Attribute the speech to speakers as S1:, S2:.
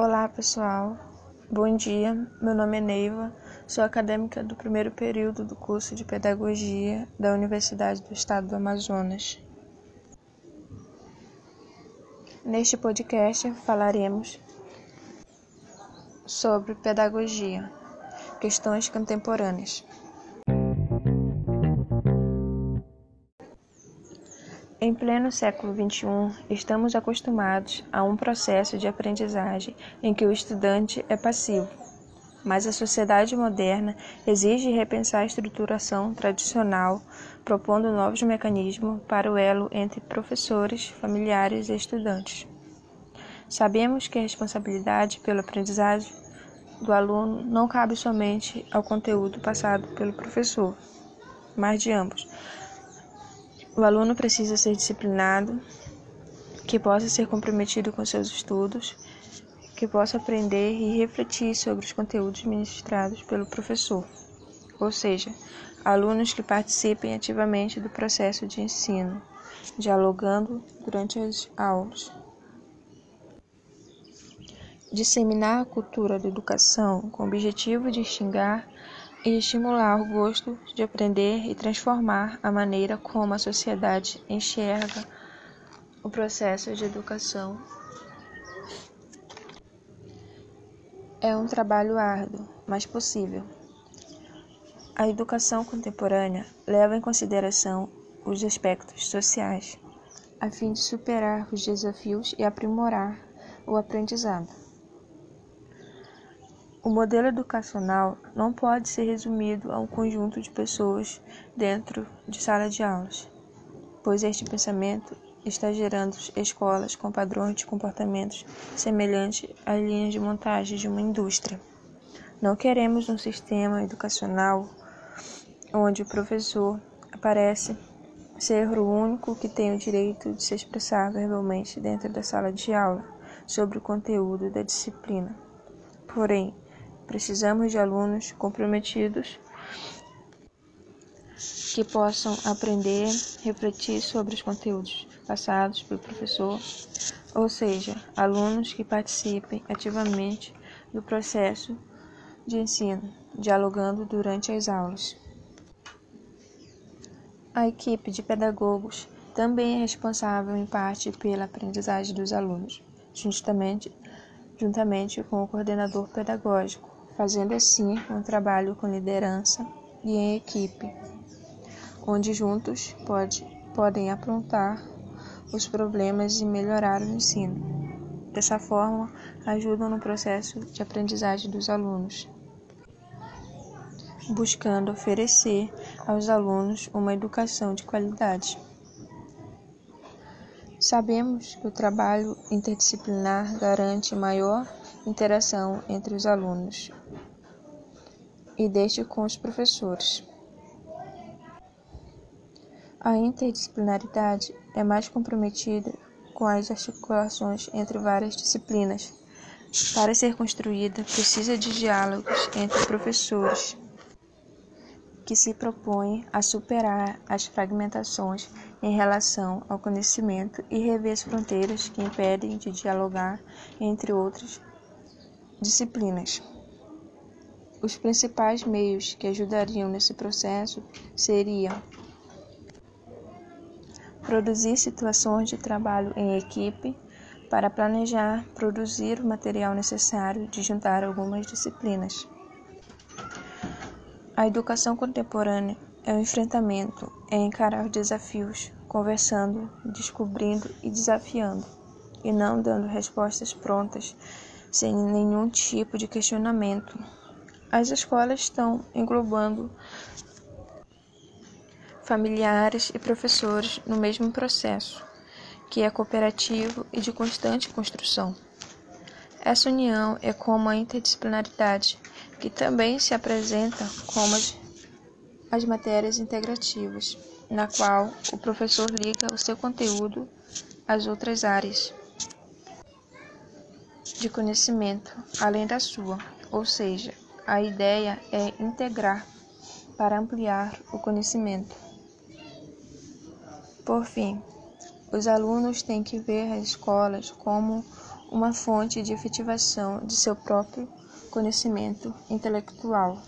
S1: Olá, pessoal. Bom dia. Meu nome é Neiva. Sou acadêmica do primeiro período do curso de Pedagogia da Universidade do Estado do Amazonas. Neste podcast falaremos sobre pedagogia, questões contemporâneas. Em pleno século XXI, estamos acostumados a um processo de aprendizagem em que o estudante é passivo. Mas a sociedade moderna exige repensar a estruturação tradicional, propondo novos mecanismos para o elo entre professores, familiares e estudantes. Sabemos que a responsabilidade pela aprendizagem do aluno não cabe somente ao conteúdo passado pelo professor, mas de ambos o aluno precisa ser disciplinado, que possa ser comprometido com seus estudos, que possa aprender e refletir sobre os conteúdos ministrados pelo professor, ou seja, alunos que participem ativamente do processo de ensino, dialogando durante as aulas. Disseminar a cultura da educação com o objetivo de extinguir e estimular o gosto de aprender e transformar a maneira como a sociedade enxerga o processo de educação. É um trabalho árduo, mas possível. A educação contemporânea leva em consideração os aspectos sociais, a fim de superar os desafios e aprimorar o aprendizado. O modelo educacional não pode ser resumido a um conjunto de pessoas dentro de sala de aulas, pois este pensamento está gerando escolas com padrões de comportamentos semelhantes às linhas de montagem de uma indústria. Não queremos um sistema educacional onde o professor parece ser o único que tem o direito de se expressar verbalmente dentro da sala de aula sobre o conteúdo da disciplina. Porém, Precisamos de alunos comprometidos que possam aprender, refletir sobre os conteúdos passados pelo professor, ou seja, alunos que participem ativamente do processo de ensino, dialogando durante as aulas. A equipe de pedagogos também é responsável em parte pela aprendizagem dos alunos, juntamente com o coordenador pedagógico, fazendo assim um trabalho com liderança e em equipe, onde juntos pode, podem aprontar os problemas e melhorar o ensino. Dessa forma, ajudam no processo de aprendizagem dos alunos, buscando oferecer aos alunos uma educação de qualidade. Sabemos que o trabalho interdisciplinar garante maior interação entre os alunos e deste com os professores. A interdisciplinaridade é mais comprometida com as articulações entre várias disciplinas. Para ser construída, precisa de diálogos entre professores que se propõem a superar as fragmentações em relação ao conhecimento e rever as fronteiras que impedem de dialogar entre outras disciplinas. Os principais meios que ajudariam nesse processo seriam produzir situações de trabalho em equipe para planejar, produzir o material necessário de juntar algumas disciplinas. A educação contemporânea é um enfrentamento, é encarar os desafios, conversando, descobrindo e desafiando, e não dando respostas prontas sem nenhum tipo de questionamento. As escolas estão englobando familiares e professores no mesmo processo, que é cooperativo e de constante construção. Essa união é como a interdisciplinaridade, que também se apresenta como as, as matérias integrativas, na qual o professor liga o seu conteúdo às outras áreas de conhecimento além da sua, ou seja, a ideia é integrar para ampliar o conhecimento. Por fim, Os alunos têm que ver as escolas como uma fonte de efetivação de seu próprio conhecimento intelectual.